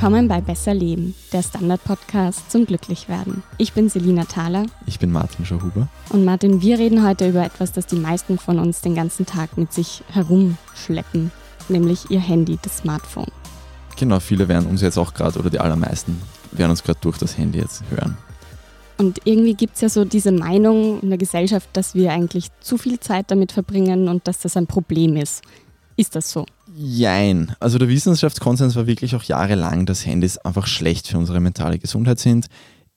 Willkommen bei Besser Leben, der Standard-Podcast zum Glücklichwerden. Ich bin Selina Thaler. Ich bin Martin Schauhuber. Und Martin, wir reden heute über etwas, das die meisten von uns den ganzen Tag mit sich herumschleppen, nämlich ihr Handy, das Smartphone. Genau, viele werden uns jetzt auch gerade, oder die allermeisten, werden uns gerade durch das Handy jetzt hören. Und irgendwie gibt es ja so diese Meinung in der Gesellschaft, dass wir eigentlich zu viel Zeit damit verbringen und dass das ein Problem ist. Ist das so? Jein. Also der Wissenschaftskonsens war wirklich auch jahrelang, dass Handys einfach schlecht für unsere mentale Gesundheit sind.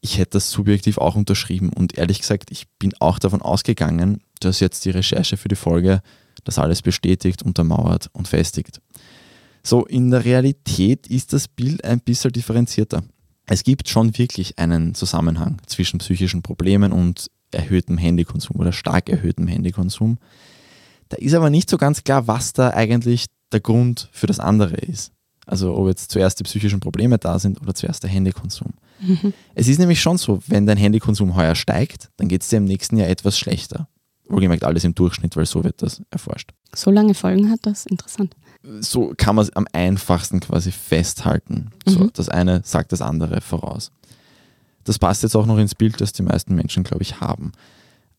Ich hätte das subjektiv auch unterschrieben und ehrlich gesagt, ich bin auch davon ausgegangen, dass jetzt die Recherche für die Folge das alles bestätigt, untermauert und festigt. So, in der Realität ist das Bild ein bisschen differenzierter. Es gibt schon wirklich einen Zusammenhang zwischen psychischen Problemen und erhöhtem Handykonsum oder stark erhöhtem Handykonsum. Da ist aber nicht so ganz klar, was da eigentlich der Grund für das andere ist. Also ob jetzt zuerst die psychischen Probleme da sind oder zuerst der Handykonsum. Mhm. Es ist nämlich schon so, wenn dein Handykonsum heuer steigt, dann geht es dir im nächsten Jahr etwas schlechter. Wohlgemerkt alles im Durchschnitt, weil so wird das erforscht. So lange Folgen hat das? Interessant. So kann man es am einfachsten quasi festhalten. So, mhm. Das eine sagt das andere voraus. Das passt jetzt auch noch ins Bild, das die meisten Menschen, glaube ich, haben.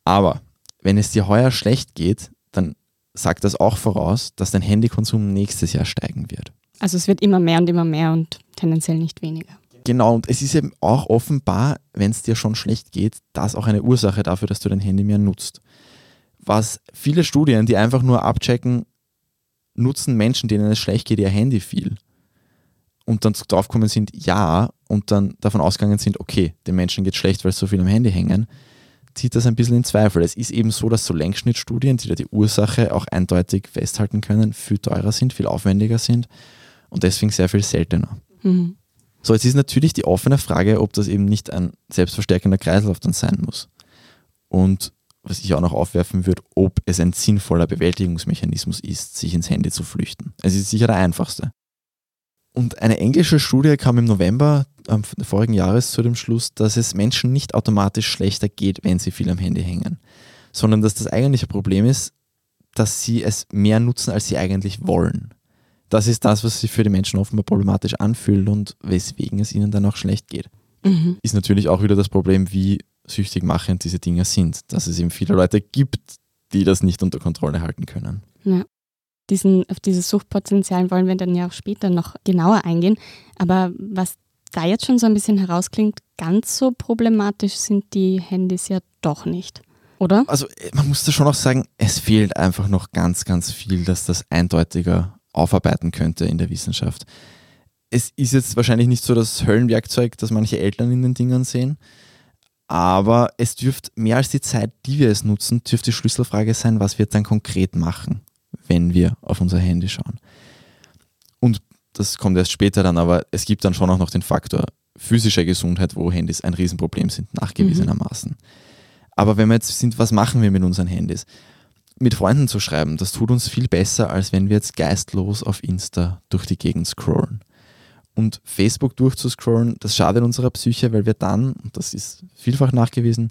Aber wenn es dir heuer schlecht geht, dann sagt das auch voraus, dass dein Handykonsum nächstes Jahr steigen wird. Also es wird immer mehr und immer mehr und tendenziell nicht weniger. Genau, und es ist eben auch offenbar, wenn es dir schon schlecht geht, das auch eine Ursache dafür, dass du dein Handy mehr nutzt. Was viele Studien, die einfach nur abchecken, nutzen Menschen, denen es schlecht geht, ihr Handy viel. Und dann draufgekommen sind, ja, und dann davon ausgegangen sind, okay, den Menschen geht schlecht, weil sie so viel am Handy hängen, zieht das ein bisschen in Zweifel. Es ist eben so, dass so Längsschnittstudien, die da die Ursache auch eindeutig festhalten können, viel teurer sind, viel aufwendiger sind und deswegen sehr viel seltener. Mhm. So, jetzt ist natürlich die offene Frage, ob das eben nicht ein selbstverstärkender Kreislauf dann sein muss. Und was ich auch noch aufwerfen würde, ob es ein sinnvoller Bewältigungsmechanismus ist, sich ins Handy zu flüchten. Es ist sicher der einfachste. Und eine englische Studie kam im November ähm, vorigen Jahres zu dem Schluss, dass es Menschen nicht automatisch schlechter geht, wenn sie viel am Handy hängen, sondern dass das eigentliche Problem ist, dass sie es mehr nutzen, als sie eigentlich wollen. Das ist das, was sich für die Menschen offenbar problematisch anfühlt und weswegen es ihnen dann auch schlecht geht. Mhm. Ist natürlich auch wieder das Problem, wie süchtig machend diese Dinge sind, dass es eben viele Leute gibt, die das nicht unter Kontrolle halten können. Ja diesen, auf dieses Suchtpotenzial wollen wir dann ja auch später noch genauer eingehen. Aber was da jetzt schon so ein bisschen herausklingt, ganz so problematisch sind die Handys ja doch nicht. Oder? Also äh, man muss da schon auch sagen, es fehlt einfach noch ganz, ganz viel, dass das eindeutiger aufarbeiten könnte in der Wissenschaft. Es ist jetzt wahrscheinlich nicht so das Höllenwerkzeug, das manche Eltern in den Dingern sehen, aber es dürfte mehr als die Zeit, die wir es nutzen, dürfte die Schlüsselfrage sein, was wir dann konkret machen wenn wir auf unser Handy schauen. Das kommt erst später dann, aber es gibt dann schon auch noch den Faktor physischer Gesundheit, wo Handys ein Riesenproblem sind, nachgewiesenermaßen. Mhm. Aber wenn wir jetzt sind, was machen wir mit unseren Handys? Mit Freunden zu schreiben, das tut uns viel besser, als wenn wir jetzt geistlos auf Insta durch die Gegend scrollen. Und Facebook durchzuscrollen, das schadet unserer Psyche, weil wir dann, und das ist vielfach nachgewiesen,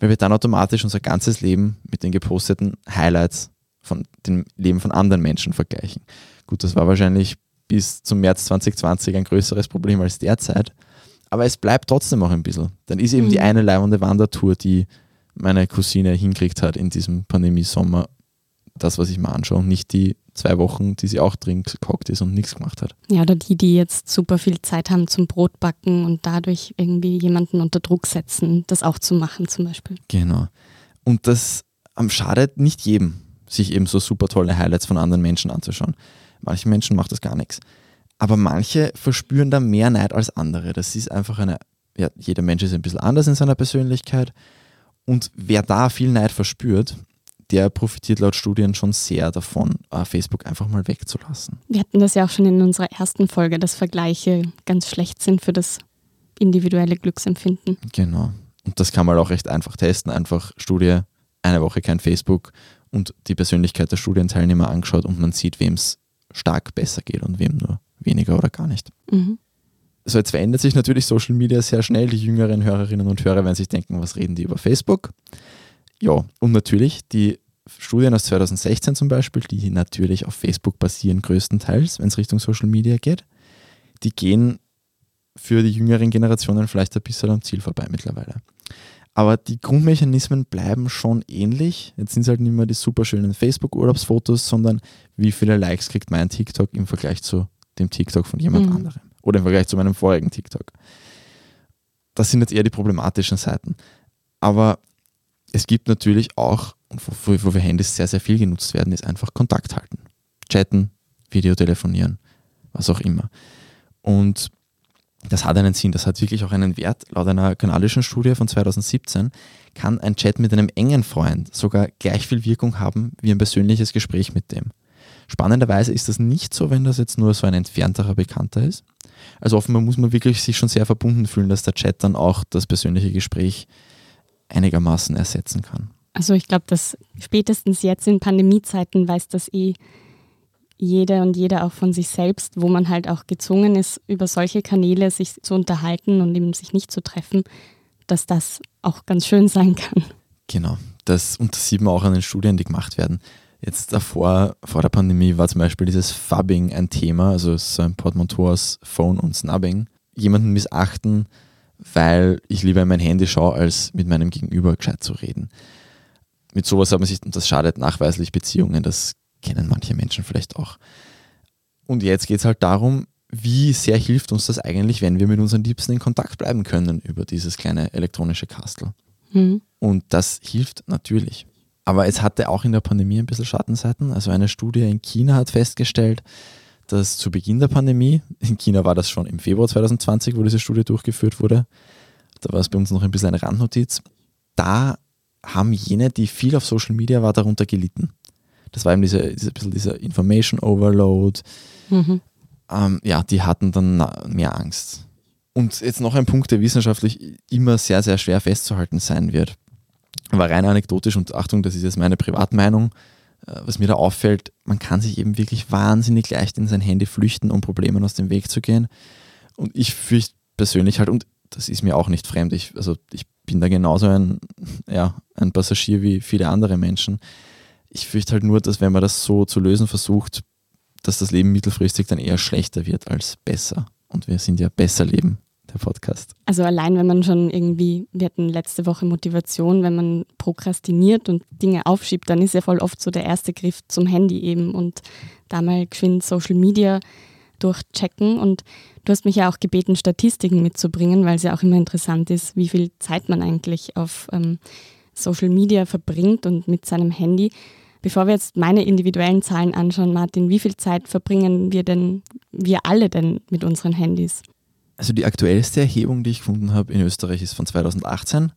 weil wir dann automatisch unser ganzes Leben mit den geposteten Highlights von dem Leben von anderen Menschen vergleichen. Gut, das war wahrscheinlich bis zum März 2020 ein größeres Problem als derzeit. Aber es bleibt trotzdem auch ein bisschen. Dann ist eben mhm. die eine leibende Wandertour, die meine Cousine hinkriegt hat in diesem Pandemiesommer, das, was ich mir anschaue, und nicht die zwei Wochen, die sie auch drin gehockt ist und nichts gemacht hat. Ja, oder die, die jetzt super viel Zeit haben zum Brotbacken und dadurch irgendwie jemanden unter Druck setzen, das auch zu machen zum Beispiel. Genau. Und das schadet nicht jedem sich eben so super tolle Highlights von anderen Menschen anzuschauen. Manchen Menschen macht das gar nichts. Aber manche verspüren da mehr Neid als andere. Das ist einfach eine, ja, jeder Mensch ist ein bisschen anders in seiner Persönlichkeit. Und wer da viel Neid verspürt, der profitiert laut Studien schon sehr davon, äh, Facebook einfach mal wegzulassen. Wir hatten das ja auch schon in unserer ersten Folge, dass Vergleiche ganz schlecht sind für das individuelle Glücksempfinden. Genau. Und das kann man auch recht einfach testen. Einfach Studie, eine Woche kein Facebook und die Persönlichkeit der Studienteilnehmer angeschaut und man sieht, wem es stark besser geht und wem nur weniger oder gar nicht. Mhm. So, jetzt verändert sich natürlich Social Media sehr schnell. Die jüngeren Hörerinnen und Hörer werden sich denken, was reden die über Facebook? Ja, und natürlich die Studien aus 2016 zum Beispiel, die natürlich auf Facebook basieren größtenteils, wenn es Richtung Social Media geht, die gehen für die jüngeren Generationen vielleicht ein bisschen am Ziel vorbei mittlerweile. Aber die Grundmechanismen bleiben schon ähnlich. Jetzt sind es halt nicht mehr die super schönen Facebook-Urlaubsfotos, sondern wie viele Likes kriegt mein TikTok im Vergleich zu dem TikTok von jemand mhm. anderem oder im Vergleich zu meinem vorigen TikTok. Das sind jetzt eher die problematischen Seiten. Aber es gibt natürlich auch, wo, wo wir Handys sehr, sehr viel genutzt werden, ist einfach Kontakt halten. Chatten, Videotelefonieren, was auch immer. Und das hat einen Sinn, das hat wirklich auch einen Wert. Laut einer kanadischen Studie von 2017 kann ein Chat mit einem engen Freund sogar gleich viel Wirkung haben wie ein persönliches Gespräch mit dem. Spannenderweise ist das nicht so, wenn das jetzt nur so ein entfernterer Bekannter ist. Also offenbar muss man wirklich sich schon sehr verbunden fühlen, dass der Chat dann auch das persönliche Gespräch einigermaßen ersetzen kann. Also ich glaube, dass spätestens jetzt in Pandemiezeiten weiß das eh jeder und jeder auch von sich selbst, wo man halt auch gezwungen ist, über solche Kanäle sich zu unterhalten und eben sich nicht zu treffen, dass das auch ganz schön sein kann. Genau, das, und das sieht man auch an den Studien, die gemacht werden. Jetzt davor, vor der Pandemie, war zum Beispiel dieses Fubbing ein Thema, also so ein Portmanteau aus Phone und Snubbing. Jemanden missachten, weil ich lieber in mein Handy schaue, als mit meinem Gegenüber gescheit zu reden. Mit sowas hat man sich, und das schadet nachweislich Beziehungen, das kennen manche Menschen vielleicht auch. Und jetzt geht es halt darum, wie sehr hilft uns das eigentlich, wenn wir mit unseren Liebsten in Kontakt bleiben können über dieses kleine elektronische Kastel. Mhm. Und das hilft natürlich. Aber es hatte auch in der Pandemie ein bisschen Schattenseiten. Also eine Studie in China hat festgestellt, dass zu Beginn der Pandemie, in China war das schon im Februar 2020, wo diese Studie durchgeführt wurde, da war es bei uns noch ein bisschen eine Randnotiz, da haben jene, die viel auf Social Media war, darunter gelitten. Das war eben diese, diese bisschen dieser Information Overload. Mhm. Ähm, ja, die hatten dann mehr Angst. Und jetzt noch ein Punkt, der wissenschaftlich immer sehr, sehr schwer festzuhalten sein wird. War rein anekdotisch und Achtung, das ist jetzt meine Privatmeinung. Äh, was mir da auffällt, man kann sich eben wirklich wahnsinnig leicht in sein Handy flüchten, um Problemen aus dem Weg zu gehen. Und ich fürchte persönlich halt, und das ist mir auch nicht fremd, ich, also ich bin da genauso ein, ja, ein Passagier wie viele andere Menschen ich fürchte halt nur, dass wenn man das so zu lösen versucht, dass das Leben mittelfristig dann eher schlechter wird als besser. Und wir sind ja besser leben, der Podcast. Also allein, wenn man schon irgendwie, wir hatten letzte Woche Motivation, wenn man prokrastiniert und Dinge aufschiebt, dann ist ja voll oft so der erste Griff zum Handy eben und da mal geschwind Social Media durchchecken. Und du hast mich ja auch gebeten, Statistiken mitzubringen, weil es ja auch immer interessant ist, wie viel Zeit man eigentlich auf ähm, Social Media verbringt und mit seinem Handy. Bevor wir jetzt meine individuellen Zahlen anschauen, Martin, wie viel Zeit verbringen wir denn, wir alle denn mit unseren Handys? Also die aktuellste Erhebung, die ich gefunden habe in Österreich, ist von 2018.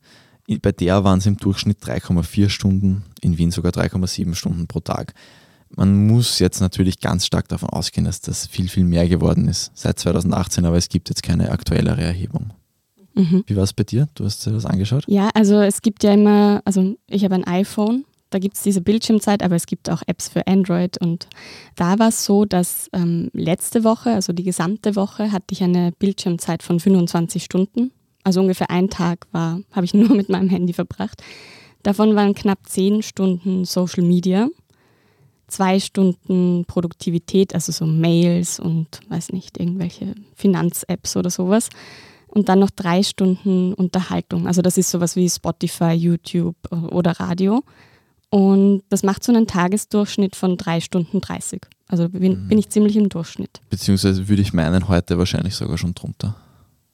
Bei der waren es im Durchschnitt 3,4 Stunden, in Wien sogar 3,7 Stunden pro Tag. Man muss jetzt natürlich ganz stark davon ausgehen, dass das viel, viel mehr geworden ist seit 2018, aber es gibt jetzt keine aktuellere Erhebung. Mhm. Wie war es bei dir? Du hast dir das angeschaut? Ja, also es gibt ja immer, also ich habe ein iPhone da gibt es diese Bildschirmzeit, aber es gibt auch Apps für Android. Und da war es so, dass ähm, letzte Woche, also die gesamte Woche, hatte ich eine Bildschirmzeit von 25 Stunden. Also ungefähr ein Tag war, habe ich nur mit meinem Handy verbracht. Davon waren knapp 10 Stunden Social Media, zwei Stunden Produktivität, also so Mails und weiß nicht, irgendwelche Finanz-Apps oder sowas. Und dann noch drei Stunden Unterhaltung. Also das ist sowas wie Spotify, YouTube oder Radio. Und das macht so einen Tagesdurchschnitt von drei Stunden 30. Also bin, mhm. bin ich ziemlich im Durchschnitt. Beziehungsweise würde ich meinen, heute wahrscheinlich sogar schon drunter.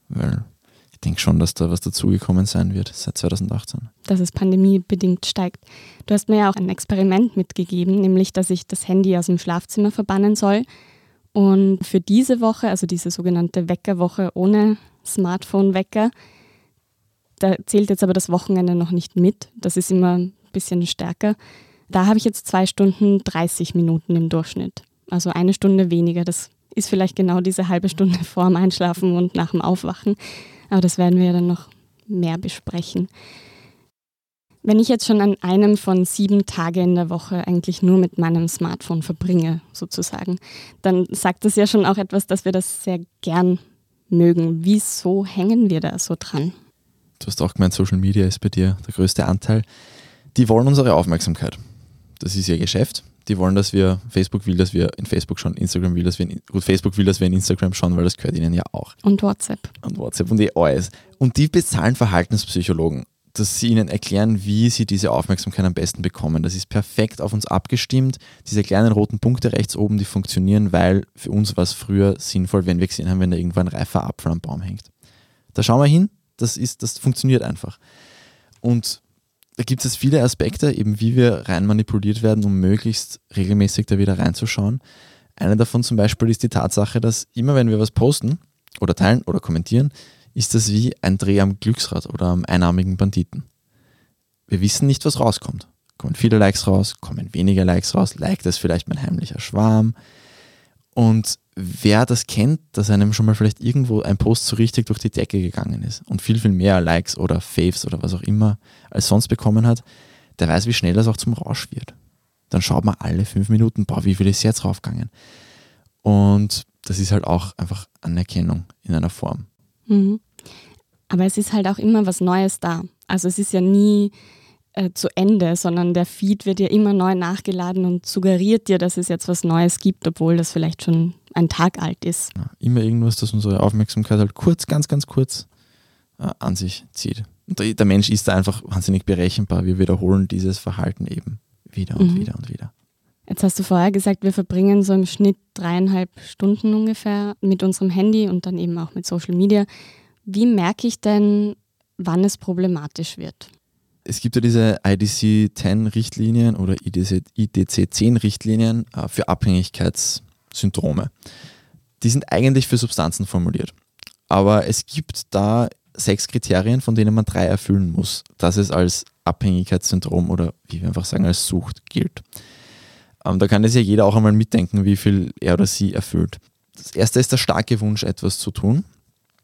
Weil ich denke schon, dass da was dazugekommen sein wird seit 2018. Dass es pandemiebedingt steigt. Du hast mir ja auch ein Experiment mitgegeben, nämlich, dass ich das Handy aus dem Schlafzimmer verbannen soll. Und für diese Woche, also diese sogenannte Weckerwoche ohne Smartphone-Wecker, da zählt jetzt aber das Wochenende noch nicht mit. Das ist immer bisschen stärker. Da habe ich jetzt zwei Stunden 30 Minuten im Durchschnitt. Also eine Stunde weniger. Das ist vielleicht genau diese halbe Stunde vor dem Einschlafen und nach dem Aufwachen. Aber das werden wir ja dann noch mehr besprechen. Wenn ich jetzt schon an einem von sieben Tagen in der Woche eigentlich nur mit meinem Smartphone verbringe, sozusagen, dann sagt das ja schon auch etwas, dass wir das sehr gern mögen. Wieso hängen wir da so dran? Du hast auch gemeint, Social Media ist bei dir der größte Anteil die wollen unsere Aufmerksamkeit. Das ist ihr Geschäft. Die wollen, dass wir, Facebook will, dass wir in Facebook schauen, Instagram will, dass wir in, gut, Facebook will, dass wir in Instagram schauen, weil das gehört ihnen ja auch. Und WhatsApp. Und WhatsApp und eh alles. Und die bezahlen Verhaltenspsychologen, dass sie ihnen erklären, wie sie diese Aufmerksamkeit am besten bekommen. Das ist perfekt auf uns abgestimmt. Diese kleinen roten Punkte rechts oben, die funktionieren, weil für uns war es früher sinnvoll, wenn wir gesehen haben, wenn da irgendwo ein reifer Apfel am Baum hängt. Da schauen wir hin, das, ist, das funktioniert einfach. Und da gibt es viele Aspekte, eben wie wir rein manipuliert werden, um möglichst regelmäßig da wieder reinzuschauen. Eine davon zum Beispiel ist die Tatsache, dass immer wenn wir was posten oder teilen oder kommentieren, ist das wie ein Dreh am Glücksrad oder am einarmigen Banditen. Wir wissen nicht, was rauskommt. Kommen viele Likes raus, kommen weniger Likes raus, liked es vielleicht mein heimlicher Schwarm. Und wer das kennt, dass einem schon mal vielleicht irgendwo ein Post so richtig durch die Decke gegangen ist und viel, viel mehr Likes oder Faves oder was auch immer als sonst bekommen hat, der weiß, wie schnell das auch zum Rausch wird. Dann schaut man alle fünf Minuten, boah, wie viel ist jetzt raufgegangen? Und das ist halt auch einfach Anerkennung in einer Form. Mhm. Aber es ist halt auch immer was Neues da. Also es ist ja nie äh, zu Ende, sondern der Feed wird ja immer neu nachgeladen und suggeriert dir, dass es jetzt was Neues gibt, obwohl das vielleicht schon ein Tag alt ist. Ja, immer irgendwas, das unsere Aufmerksamkeit halt kurz, ganz, ganz kurz äh, an sich zieht. Und der, Mensch ist da einfach wahnsinnig berechenbar. Wir wiederholen dieses Verhalten eben wieder und mhm. wieder und wieder. Jetzt hast du vorher gesagt, wir verbringen so im Schnitt dreieinhalb Stunden ungefähr mit unserem Handy und dann eben auch mit Social Media. Wie merke ich denn, wann es problematisch wird? Es gibt ja diese IDC 10 Richtlinien oder IDC, IDC 10 Richtlinien äh, für Abhängigkeitssyndrome. Die sind eigentlich für Substanzen formuliert. Aber es gibt da sechs Kriterien, von denen man drei erfüllen muss, dass es als Abhängigkeitssyndrom oder wie wir einfach sagen, als Sucht gilt. Ähm, da kann es ja jeder auch einmal mitdenken, wie viel er oder sie erfüllt. Das erste ist der starke Wunsch, etwas zu tun.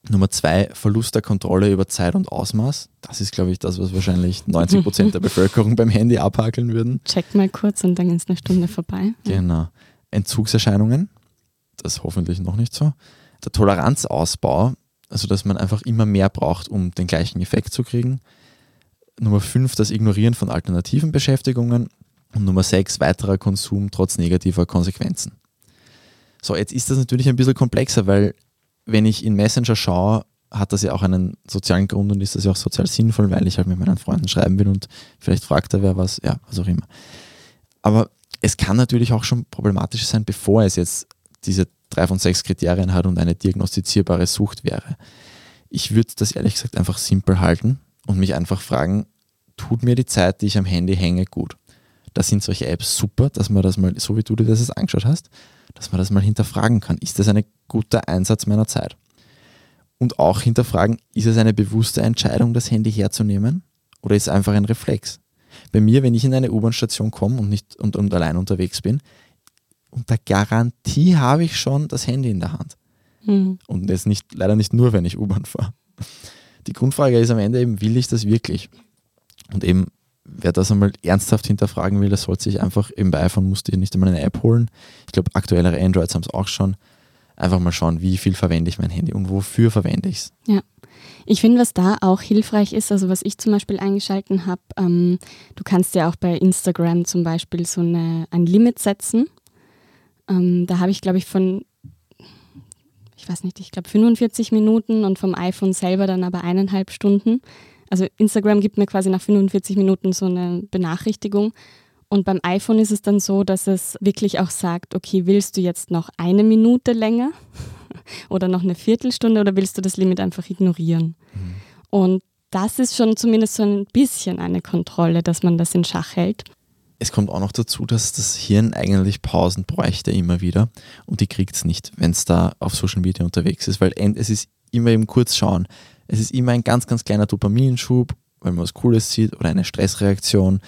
Nummer zwei, Verlust der Kontrolle über Zeit und Ausmaß. Das ist, glaube ich, das, was wahrscheinlich 90 Prozent der Bevölkerung beim Handy abhakeln würden. Check mal kurz und dann ist eine Stunde vorbei. Genau. Entzugserscheinungen. Das hoffentlich noch nicht so. Der Toleranzausbau, also dass man einfach immer mehr braucht, um den gleichen Effekt zu kriegen. Nummer fünf, das Ignorieren von alternativen Beschäftigungen. Und Nummer 6, weiterer Konsum trotz negativer Konsequenzen. So, jetzt ist das natürlich ein bisschen komplexer, weil wenn ich in Messenger schaue, hat das ja auch einen sozialen Grund und ist das ja auch sozial sinnvoll, weil ich halt mit meinen Freunden schreiben will und vielleicht fragt er wer was, ja, was auch immer. Aber es kann natürlich auch schon problematisch sein, bevor es jetzt diese drei von sechs Kriterien hat und eine diagnostizierbare Sucht wäre. Ich würde das ehrlich gesagt einfach simpel halten und mich einfach fragen, tut mir die Zeit, die ich am Handy hänge, gut? Da sind solche Apps super, dass man das mal, so wie du dir das jetzt angeschaut hast, dass man das mal hinterfragen kann. Ist das ein guter Einsatz meiner Zeit? Und auch hinterfragen, ist es eine bewusste Entscheidung, das Handy herzunehmen oder ist es einfach ein Reflex? Bei mir, wenn ich in eine U-Bahn-Station komme und, nicht, und, und allein unterwegs bin, unter Garantie habe ich schon das Handy in der Hand. Mhm. Und jetzt nicht, leider nicht nur, wenn ich U-Bahn fahre. Die Grundfrage ist am Ende eben, will ich das wirklich? Und eben wer das einmal ernsthaft hinterfragen will, der sollte sich einfach bei iPhone musste ich nicht einmal eine App holen. Ich glaube, aktuellere Androids haben es auch schon. Einfach mal schauen, wie viel verwende ich mein Handy und wofür verwende ich es. Ja. Ich finde, was da auch hilfreich ist, also was ich zum Beispiel eingeschalten habe, ähm, du kannst ja auch bei Instagram zum Beispiel so eine, ein Limit setzen. Ähm, da habe ich, glaube ich, von, ich weiß nicht, ich glaube 45 Minuten und vom iPhone selber dann aber eineinhalb Stunden. Also Instagram gibt mir quasi nach 45 Minuten so eine Benachrichtigung. Und beim iPhone ist es dann so, dass es wirklich auch sagt, okay, willst du jetzt noch eine Minute länger oder noch eine Viertelstunde oder willst du das Limit einfach ignorieren? Mhm. Und das ist schon zumindest so ein bisschen eine Kontrolle, dass man das in Schach hält. Es kommt auch noch dazu, dass das Hirn eigentlich Pausen bräuchte immer wieder und die kriegt es nicht, wenn es da auf Social Media unterwegs ist, weil es ist immer eben kurz schauen. Es ist immer ein ganz, ganz kleiner Dopaminschub, weil man was Cooles sieht oder eine Stressreaktion.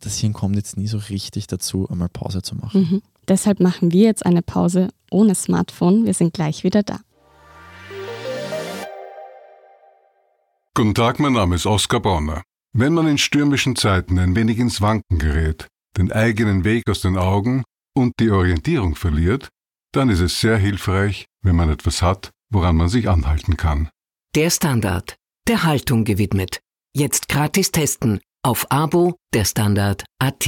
Das Hirn kommt jetzt nie so richtig dazu, einmal Pause zu machen. Mhm. Deshalb machen wir jetzt eine Pause ohne Smartphone. Wir sind gleich wieder da. Guten Tag, mein Name ist Oskar Bonner. Wenn man in stürmischen Zeiten ein wenig ins Wanken gerät, den eigenen Weg aus den Augen und die Orientierung verliert, dann ist es sehr hilfreich, wenn man etwas hat, woran man sich anhalten kann. Der Standard, der Haltung gewidmet. Jetzt gratis testen auf Abo der Standard AT.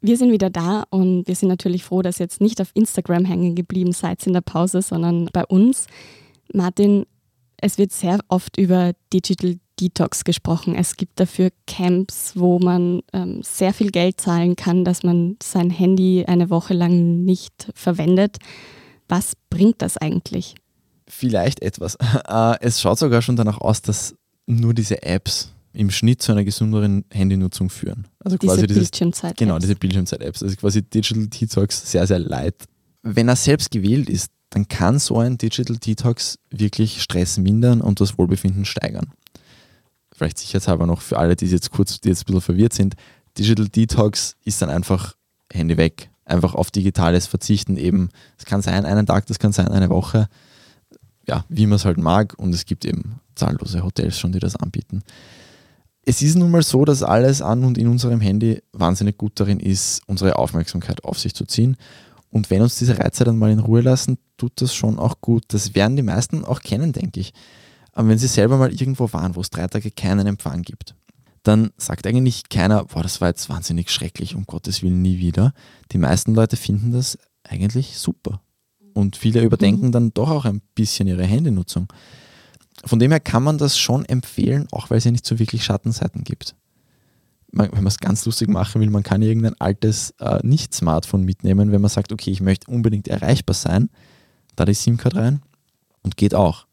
Wir sind wieder da und wir sind natürlich froh, dass ihr jetzt nicht auf Instagram hängen geblieben seid in der Pause, sondern bei uns. Martin, es wird sehr oft über Digital Detox gesprochen. Es gibt dafür Camps, wo man ähm, sehr viel Geld zahlen kann, dass man sein Handy eine Woche lang nicht verwendet. Was bringt das eigentlich? Vielleicht etwas. Äh, es schaut sogar schon danach aus, dass nur diese Apps im Schnitt zu einer gesünderen Handynutzung führen. Also diese quasi dieses, Bildschirmzeit. Genau, diese Bildschirmzeit-Apps. Also quasi Digital Detox sehr, sehr light. Wenn er selbst gewählt ist, dann kann so ein Digital Detox wirklich Stress mindern und das Wohlbefinden steigern. Vielleicht sicherheitshalber noch für alle, die jetzt kurz, die jetzt ein bisschen verwirrt sind. Digital Detox ist dann einfach Handy weg. Einfach auf Digitales verzichten eben. Es kann sein einen Tag, das kann sein eine Woche. Ja, wie man es halt mag. Und es gibt eben zahllose Hotels schon, die das anbieten. Es ist nun mal so, dass alles an und in unserem Handy wahnsinnig gut darin ist, unsere Aufmerksamkeit auf sich zu ziehen. Und wenn uns diese Reize dann mal in Ruhe lassen, tut das schon auch gut. Das werden die meisten auch kennen, denke ich. Aber wenn sie selber mal irgendwo waren, wo es drei Tage keinen Empfang gibt, dann sagt eigentlich keiner, boah, das war jetzt wahnsinnig schrecklich, um Gottes Willen nie wieder. Die meisten Leute finden das eigentlich super. Und viele überdenken mhm. dann doch auch ein bisschen ihre Handynutzung. Von dem her kann man das schon empfehlen, auch weil es ja nicht so wirklich Schattenseiten gibt. Man, wenn man es ganz lustig machen will, man kann irgendein altes äh, Nicht-Smartphone mitnehmen, wenn man sagt, okay, ich möchte unbedingt erreichbar sein, da die SIM-Card rein und geht auch.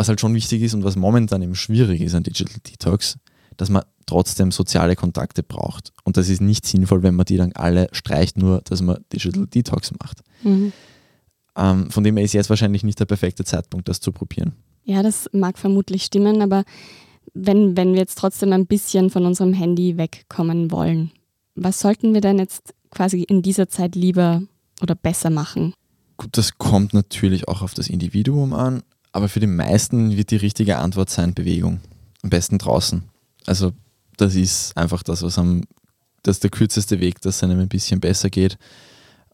Was halt schon wichtig ist und was momentan eben schwierig ist an Digital Detox, dass man trotzdem soziale Kontakte braucht. Und das ist nicht sinnvoll, wenn man die dann alle streicht, nur dass man Digital Detox macht. Mhm. Ähm, von dem her ist jetzt wahrscheinlich nicht der perfekte Zeitpunkt, das zu probieren. Ja, das mag vermutlich stimmen, aber wenn, wenn wir jetzt trotzdem ein bisschen von unserem Handy wegkommen wollen, was sollten wir denn jetzt quasi in dieser Zeit lieber oder besser machen? Gut, das kommt natürlich auch auf das Individuum an, aber für die meisten wird die richtige Antwort sein Bewegung. Am besten draußen. Also das ist einfach das, was am, das ist der kürzeste Weg, dass es einem ein bisschen besser geht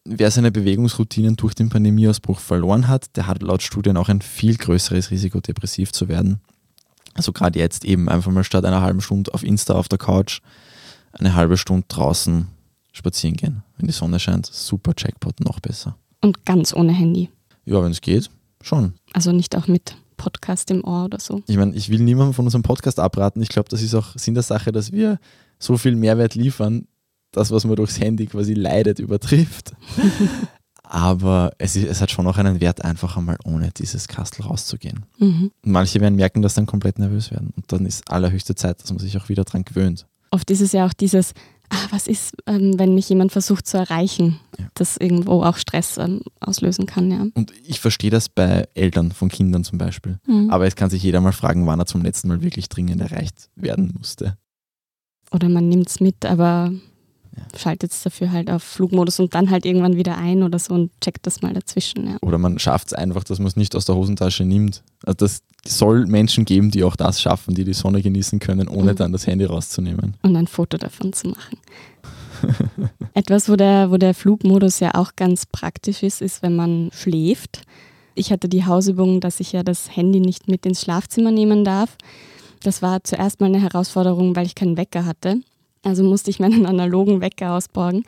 wer seine Bewegungsroutinen durch den Pandemieausbruch verloren hat, der hat laut Studien auch ein viel größeres Risiko, depressiv zu werden. Also gerade jetzt eben einfach mal statt einer halben Stunde auf Insta auf der Couch eine halbe Stunde draußen spazieren gehen. Wenn die Sonne scheint, super Jackpot, noch besser. Und ganz ohne Handy. Ja, wenn es geht, schon. Also nicht auch mit Podcast im Ohr oder so. Ich meine, ich will niemandem von unserem Podcast abraten. Ich glaube, das ist auch Sinn der Sache, dass wir so viel Mehrwert liefern, das, was man durchs Handy quasi leidet, übertrifft. Aber es, ist, es hat schon auch einen Wert, einfach einmal ohne dieses Kastel rauszugehen. Mhm. Und manche werden merken, dass dann komplett nervös werden. Und dann ist allerhöchste Zeit, dass man sich auch wieder dran gewöhnt. Oft ist es ja auch dieses, ah, was ist, ähm, wenn mich jemand versucht zu erreichen, ja. das irgendwo auch Stress ähm, auslösen kann. Ja. Und ich verstehe das bei Eltern von Kindern zum Beispiel. Mhm. Aber es kann sich jeder mal fragen, wann er zum letzten Mal wirklich dringend erreicht werden musste. Oder man nimmt es mit, aber ja. schaltet es dafür halt auf Flugmodus und dann halt irgendwann wieder ein oder so und checkt das mal dazwischen. Ja. Oder man schafft es einfach, dass man es nicht aus der Hosentasche nimmt. Also das soll Menschen geben, die auch das schaffen, die die Sonne genießen können, ohne mhm. dann das Handy rauszunehmen. Und ein Foto davon zu machen. Etwas, wo der, wo der Flugmodus ja auch ganz praktisch ist, ist, wenn man schläft. Ich hatte die Hausübung, dass ich ja das Handy nicht mit ins Schlafzimmer nehmen darf. Das war zuerst mal eine Herausforderung, weil ich keinen Wecker hatte. Also musste ich meinen analogen Wecker ausborgen.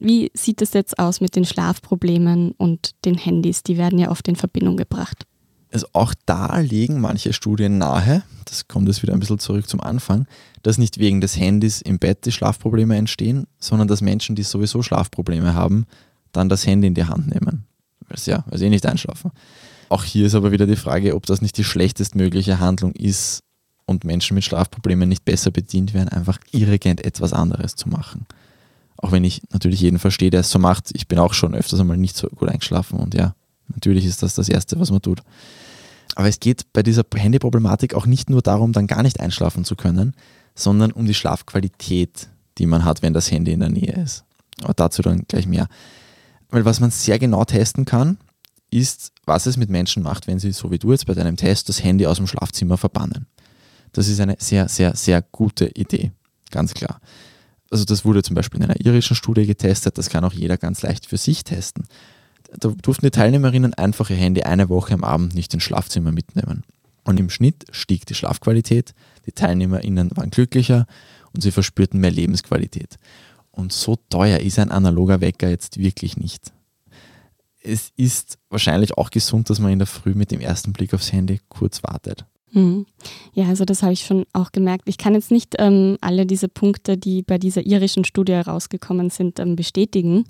Wie sieht es jetzt aus mit den Schlafproblemen und den Handys? Die werden ja oft in Verbindung gebracht. Also auch da legen manche Studien nahe, das kommt jetzt wieder ein bisschen zurück zum Anfang, dass nicht wegen des Handys im Bett die Schlafprobleme entstehen, sondern dass Menschen, die sowieso Schlafprobleme haben, dann das Handy in die Hand nehmen. Weil sie ja, sie eh nicht einschlafen. Auch hier ist aber wieder die Frage, ob das nicht die schlechtestmögliche Handlung ist, und Menschen mit Schlafproblemen nicht besser bedient werden, einfach irrigent etwas anderes zu machen. Auch wenn ich natürlich jeden verstehe, der es so macht. Ich bin auch schon öfters einmal nicht so gut eingeschlafen und ja, natürlich ist das das Erste, was man tut. Aber es geht bei dieser Handyproblematik auch nicht nur darum, dann gar nicht einschlafen zu können, sondern um die Schlafqualität, die man hat, wenn das Handy in der Nähe ist. Aber dazu dann gleich mehr. Weil was man sehr genau testen kann, ist, was es mit Menschen macht, wenn sie, so wie du jetzt bei deinem Test, das Handy aus dem Schlafzimmer verbannen. Das ist eine sehr, sehr, sehr gute Idee, ganz klar. Also das wurde zum Beispiel in einer irischen Studie getestet, das kann auch jeder ganz leicht für sich testen. Da durften die Teilnehmerinnen einfach ihr Handy eine Woche am Abend nicht ins Schlafzimmer mitnehmen. Und im Schnitt stieg die Schlafqualität, die TeilnehmerInnen waren glücklicher und sie verspürten mehr Lebensqualität. Und so teuer ist ein analoger Wecker jetzt wirklich nicht. Es ist wahrscheinlich auch gesund, dass man in der Früh mit dem ersten Blick aufs Handy kurz wartet. Mhm. Ja, also das habe ich schon auch gemerkt. Ich kann jetzt nicht ähm, alle diese Punkte, die bei dieser irischen Studie herausgekommen sind, ähm, bestätigen.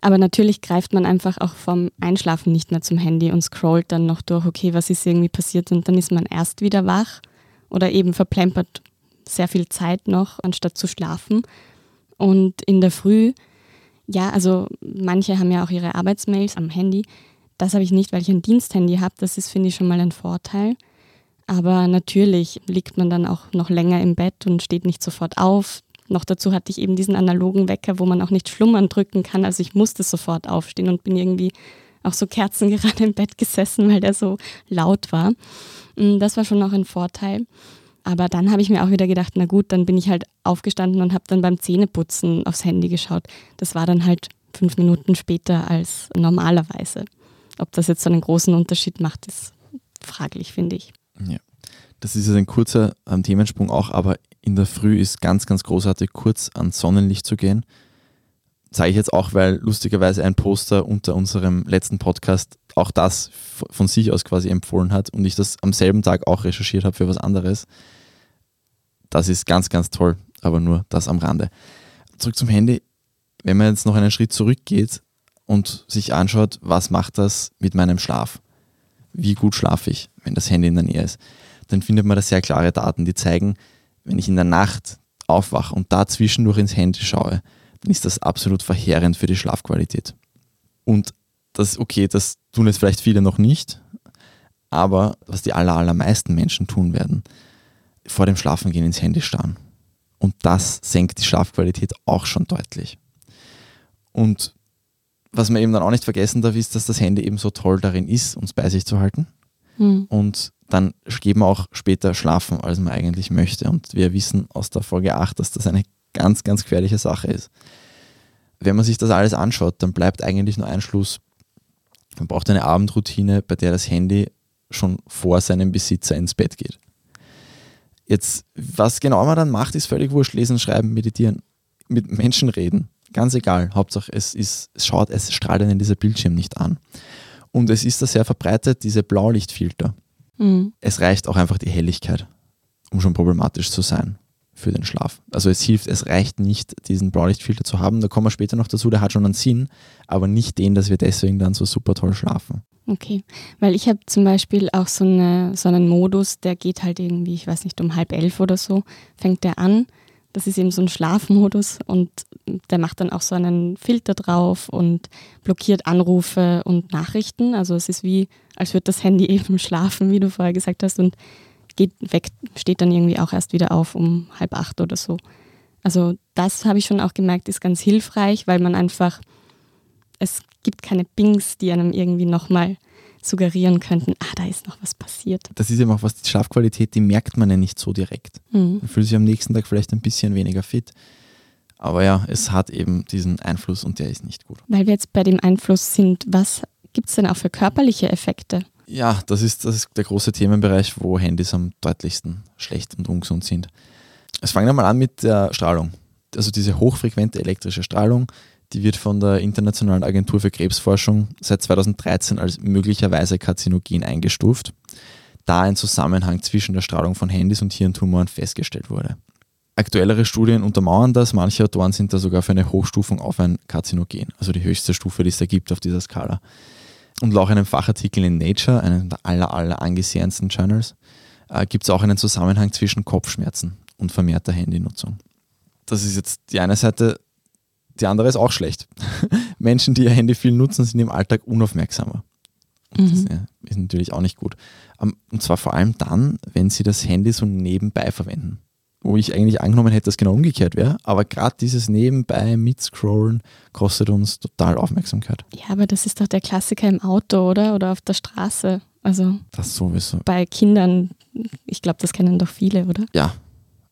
Aber natürlich greift man einfach auch vom Einschlafen nicht mehr zum Handy und scrollt dann noch durch, okay, was ist irgendwie passiert und dann ist man erst wieder wach oder eben verplempert sehr viel Zeit noch, anstatt zu schlafen. Und in der Früh, ja, also manche haben ja auch ihre Arbeitsmails am Handy. Das habe ich nicht, weil ich ein Diensthandy habe. Das ist, finde ich, schon mal ein Vorteil. Aber natürlich liegt man dann auch noch länger im Bett und steht nicht sofort auf. Noch dazu hatte ich eben diesen analogen Wecker, wo man auch nicht schlummern drücken kann. Also ich musste sofort aufstehen und bin irgendwie auch so kerzengerade im Bett gesessen, weil der so laut war. Mm, das war schon noch ein Vorteil. Aber dann habe ich mir auch wieder gedacht, na gut, dann bin ich halt aufgestanden und habe dann beim Zähneputzen aufs Handy geschaut. Das war dann halt fünf Minuten später als normalerweise. Ob das jetzt so einen großen Unterschied macht, ist fraglich, finde ich. Ja. Das ist jetzt ein kurzer ähm, Themensprung auch, aber in der Früh ist ganz, ganz großartig, kurz ans Sonnenlicht zu gehen. Sage ich jetzt auch, weil lustigerweise ein Poster unter unserem letzten Podcast auch das von sich aus quasi empfohlen hat und ich das am selben Tag auch recherchiert habe für was anderes. Das ist ganz, ganz toll, aber nur das am Rande. Zurück zum Handy. Wenn man jetzt noch einen Schritt zurückgeht und sich anschaut, was macht das mit meinem Schlaf? Wie gut schlafe ich, wenn das Handy in der Nähe ist? Dann findet man da sehr klare Daten, die zeigen, wenn ich in der Nacht aufwache und da zwischendurch ins Handy schaue, dann ist das absolut verheerend für die Schlafqualität. Und das, okay, das tun jetzt vielleicht viele noch nicht, aber was die aller, allermeisten Menschen tun werden, vor dem Schlafengehen ins Handy starren. Und das senkt die Schlafqualität auch schon deutlich. Und was man eben dann auch nicht vergessen darf, ist, dass das Handy eben so toll darin ist, uns bei sich zu halten. Mhm. Und dann geht man auch später schlafen, als man eigentlich möchte. Und wir wissen aus der Folge 8, dass das eine ganz, ganz gefährliche Sache ist. Wenn man sich das alles anschaut, dann bleibt eigentlich nur ein Schluss. Man braucht eine Abendroutine, bei der das Handy schon vor seinem Besitzer ins Bett geht. Jetzt, was genau man dann macht, ist völlig wurscht. Lesen, schreiben, meditieren, mit Menschen reden. Ganz egal. Hauptsache, es, ist, es schaut, es strahlt einen dieser Bildschirm nicht an. Und es ist da sehr verbreitet, diese Blaulichtfilter. Mhm. Es reicht auch einfach die Helligkeit, um schon problematisch zu sein für den Schlaf. Also es hilft, es reicht nicht, diesen Blaulichtfilter zu haben. Da kommen wir später noch dazu, der hat schon einen Sinn, aber nicht den, dass wir deswegen dann so super toll schlafen. Okay, weil ich habe zum Beispiel auch so, eine, so einen Modus, der geht halt irgendwie, ich weiß nicht, um halb elf oder so, fängt der an. Das ist eben so ein Schlafmodus und der macht dann auch so einen Filter drauf und blockiert Anrufe und Nachrichten. Also es ist wie, als würde das Handy eben schlafen, wie du vorher gesagt hast, und geht weg, steht dann irgendwie auch erst wieder auf um halb acht oder so. Also das habe ich schon auch gemerkt, ist ganz hilfreich, weil man einfach es gibt keine Bings, die einem irgendwie nochmal suggerieren könnten, ah, da ist noch was passiert. Das ist eben auch was, die Schlafqualität, die merkt man ja nicht so direkt. Mhm. Man fühlt sich am nächsten Tag vielleicht ein bisschen weniger fit. Aber ja, es hat eben diesen Einfluss und der ist nicht gut. Weil wir jetzt bei dem Einfluss sind, was gibt es denn auch für körperliche Effekte? Ja, das ist, das ist der große Themenbereich, wo Handys am deutlichsten schlecht und ungesund sind. Es fangen wir mal an mit der Strahlung. Also diese hochfrequente elektrische Strahlung, die wird von der Internationalen Agentur für Krebsforschung seit 2013 als möglicherweise karzinogen eingestuft, da ein Zusammenhang zwischen der Strahlung von Handys und Hirntumoren festgestellt wurde. Aktuellere Studien untermauern das, manche Autoren sind da sogar für eine Hochstufung auf ein Karzinogen, also die höchste Stufe, die es da gibt auf dieser Skala. Und laut einem Fachartikel in Nature, einem der aller, aller angesehensten Journals, äh, gibt es auch einen Zusammenhang zwischen Kopfschmerzen und vermehrter Handynutzung. Das ist jetzt die eine Seite die andere ist auch schlecht. Menschen, die ihr Handy viel nutzen, sind im Alltag unaufmerksamer. Mhm. das ist natürlich auch nicht gut. Ähm, und zwar vor allem dann, wenn sie das Handy so nebenbei verwenden. Wo ich eigentlich angenommen hätte, dass genau umgekehrt wäre. Aber gerade dieses Nebenbei mitscrollen kostet uns total Aufmerksamkeit. Ja, aber das ist doch der Klassiker im Auto, oder? Oder auf der Straße. Also das sowieso. Bei Kindern, ich glaube, das kennen doch viele, oder? Ja,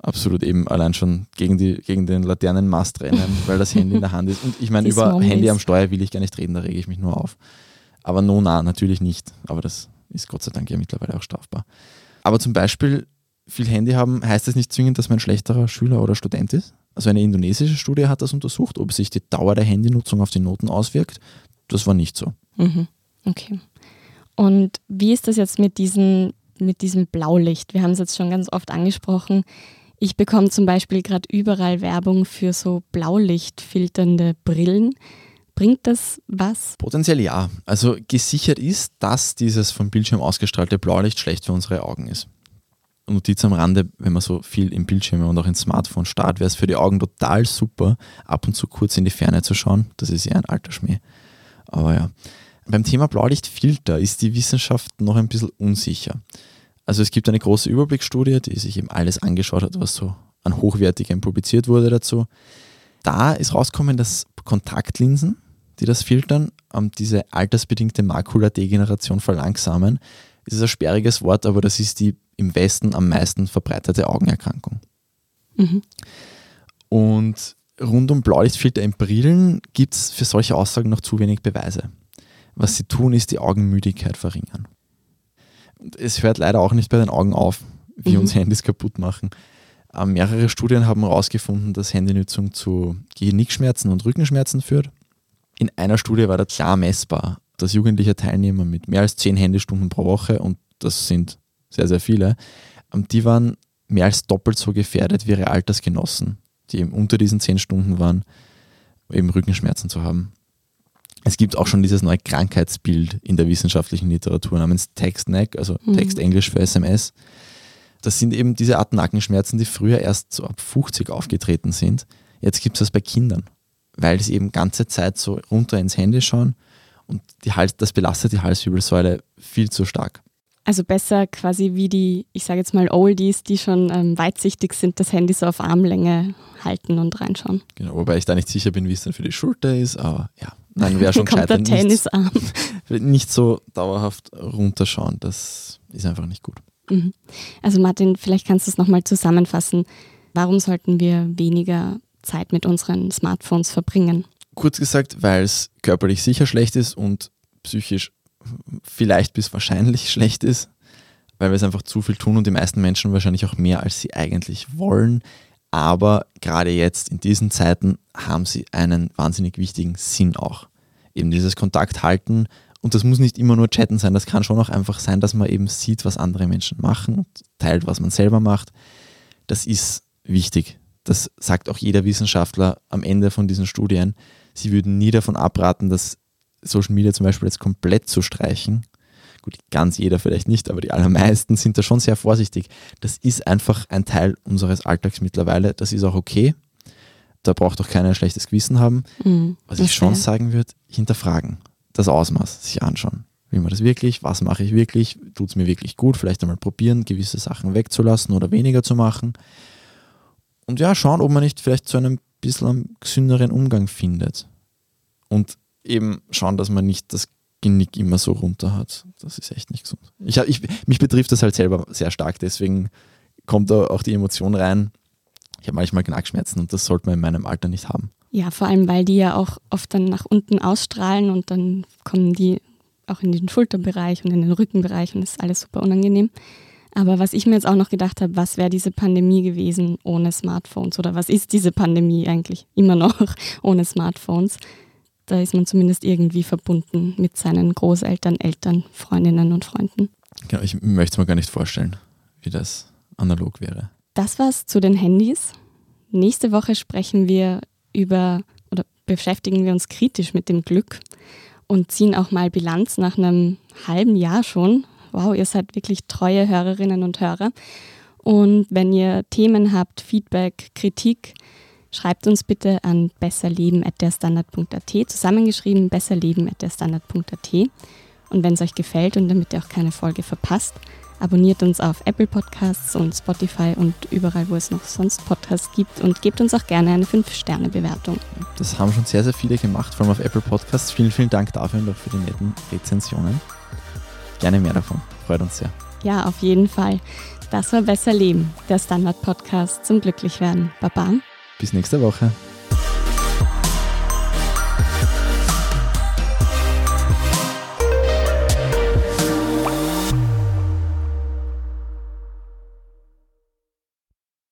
absolut eben allein schon gegen, die, gegen den Laternenmast rennen, weil das Handy in der Hand ist. Und ich meine, über. Handy am Steuer will ich gar nicht reden, da rege ich mich nur auf. Aber no, na, natürlich nicht. Aber das ist Gott sei Dank ja mittlerweile auch strafbar. Aber zum Beispiel, viel Handy haben, heißt das nicht zwingend, dass man ein schlechterer Schüler oder Student ist? Also eine indonesische Studie hat das untersucht, ob sich die Dauer der Handynutzung auf die Noten auswirkt. Das war nicht so. Mhm. Okay. Und wie ist das jetzt mit, diesen, mit diesem Blaulicht? Wir haben es jetzt schon ganz oft angesprochen. Ich bekomme zum Beispiel gerade überall Werbung für so Blaulichtfilternde Brillen. Bringt das was? Potenziell ja. Also gesichert ist, dass dieses vom Bildschirm ausgestrahlte Blaulicht schlecht für unsere Augen ist. Notiz am Rande, wenn man so viel im Bildschirm und auch im Smartphone starrt, wäre es für die Augen total super, ab und zu kurz in die Ferne zu schauen. Das ist ja ein alter Schmäh. Aber ja. Beim Thema Blaulichtfilter ist die Wissenschaft noch ein bisschen unsicher. Also es gibt eine große Überblicksstudie, die sich eben alles angeschaut hat, was so an Hochwertigem publiziert wurde dazu. Da ist rausgekommen, dass Kontaktlinsen, die das filtern, diese altersbedingte Makuladegeneration verlangsamen. Das ist ein sperriges Wort, aber das ist die im Westen am meisten verbreitete Augenerkrankung. Mhm. Und rund um Blaulichtfilter in Brillen gibt es für solche Aussagen noch zu wenig Beweise. Was sie tun, ist die Augenmüdigkeit verringern. Es hört leider auch nicht bei den Augen auf, wie mhm. uns Handys kaputt machen. Ähm, mehrere Studien haben herausgefunden, dass Handynutzung zu Genickschmerzen und Rückenschmerzen führt. In einer Studie war da klar messbar, dass jugendliche Teilnehmer mit mehr als 10 Handystunden pro Woche, und das sind sehr, sehr viele, ähm, die waren mehr als doppelt so gefährdet wie ihre Altersgenossen, die eben unter diesen 10 Stunden waren, eben Rückenschmerzen zu haben. Es gibt auch schon dieses neue Krankheitsbild in der wissenschaftlichen Literatur namens Text-Neck, also mhm. Text-Englisch für SMS. Das sind eben diese Art Nackenschmerzen, die früher erst so ab 50 aufgetreten sind. Jetzt gibt es das bei Kindern, weil sie eben ganze Zeit so runter ins Handy schauen und die Hals, das belastet die Halswirbelsäule viel zu stark. Also besser quasi wie die, ich sage jetzt mal Oldies, die schon ähm, weitsichtig sind, das Handy so auf Armlänge halten und reinschauen. Genau, wobei ich da nicht sicher bin, wie es dann für die Schulter ist, aber ja, dann wäre schon Kommt der Tennisarm. Nicht, nicht so dauerhaft runterschauen, das ist einfach nicht gut. Mhm. Also Martin, vielleicht kannst du es nochmal zusammenfassen. Warum sollten wir weniger Zeit mit unseren Smartphones verbringen? Kurz gesagt, weil es körperlich sicher schlecht ist und psychisch vielleicht bis wahrscheinlich schlecht ist, weil wir es einfach zu viel tun und die meisten Menschen wahrscheinlich auch mehr, als sie eigentlich wollen. Aber gerade jetzt in diesen Zeiten haben sie einen wahnsinnig wichtigen Sinn auch. Eben dieses Kontakt halten. Und das muss nicht immer nur chatten sein, das kann schon auch einfach sein, dass man eben sieht, was andere Menschen machen, teilt, was man selber macht. Das ist wichtig. Das sagt auch jeder Wissenschaftler am Ende von diesen Studien. Sie würden nie davon abraten, dass Social Media zum Beispiel jetzt komplett zu streichen. Gut, ganz jeder vielleicht nicht, aber die allermeisten sind da schon sehr vorsichtig. Das ist einfach ein Teil unseres Alltags mittlerweile. Das ist auch okay. Da braucht auch keiner ein schlechtes Gewissen haben. Mhm, Was ich schon sagen würde, hinterfragen. Das Ausmaß sich anschauen. Will man das wirklich? Was mache ich wirklich? Tut es mir wirklich gut? Vielleicht einmal probieren, gewisse Sachen wegzulassen oder weniger zu machen. Und ja, schauen, ob man nicht vielleicht zu einem bisschen gesünderen Umgang findet. Und eben schauen, dass man nicht das Genick immer so runter hat. Das ist echt nicht gesund. Ich, ich, mich betrifft das halt selber sehr stark, deswegen kommt da auch die Emotion rein. Ich habe manchmal Knackschmerzen und das sollte man in meinem Alter nicht haben. Ja, vor allem, weil die ja auch oft dann nach unten ausstrahlen und dann kommen die auch in den Schulterbereich und in den Rückenbereich und das ist alles super unangenehm. Aber was ich mir jetzt auch noch gedacht habe, was wäre diese Pandemie gewesen ohne Smartphones oder was ist diese Pandemie eigentlich immer noch ohne Smartphones? Da ist man zumindest irgendwie verbunden mit seinen Großeltern, Eltern, Freundinnen und Freunden. Genau, ich möchte es mir gar nicht vorstellen, wie das analog wäre. Das war's zu den Handys. Nächste Woche sprechen wir über oder beschäftigen wir uns kritisch mit dem Glück und ziehen auch mal Bilanz nach einem halben Jahr schon. Wow, ihr seid wirklich treue Hörerinnen und Hörer. Und wenn ihr Themen habt, Feedback, Kritik, Schreibt uns bitte an besserleben.derstandard.at, zusammengeschrieben besserleben.derstandard.at. Und wenn es euch gefällt und damit ihr auch keine Folge verpasst, abonniert uns auf Apple Podcasts und Spotify und überall, wo es noch sonst Podcasts gibt und gebt uns auch gerne eine 5-Sterne-Bewertung. Das haben schon sehr, sehr viele gemacht, vor allem auf Apple Podcasts. Vielen, vielen Dank dafür und auch für die netten Rezensionen. Gerne mehr davon. Freut uns sehr. Ja, auf jeden Fall. Das war Besser Leben, der Standard-Podcast zum Glücklichwerden. Baba. Bis nächste Woche.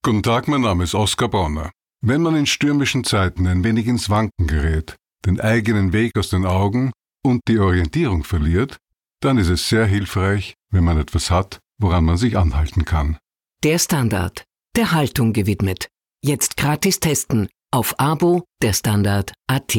Guten Tag, mein Name ist Oskar Bonner. Wenn man in stürmischen Zeiten ein wenig ins Wanken gerät, den eigenen Weg aus den Augen und die Orientierung verliert, dann ist es sehr hilfreich, wenn man etwas hat, woran man sich anhalten kann. Der Standard, der Haltung gewidmet. Jetzt gratis testen auf Abo der Standard.at.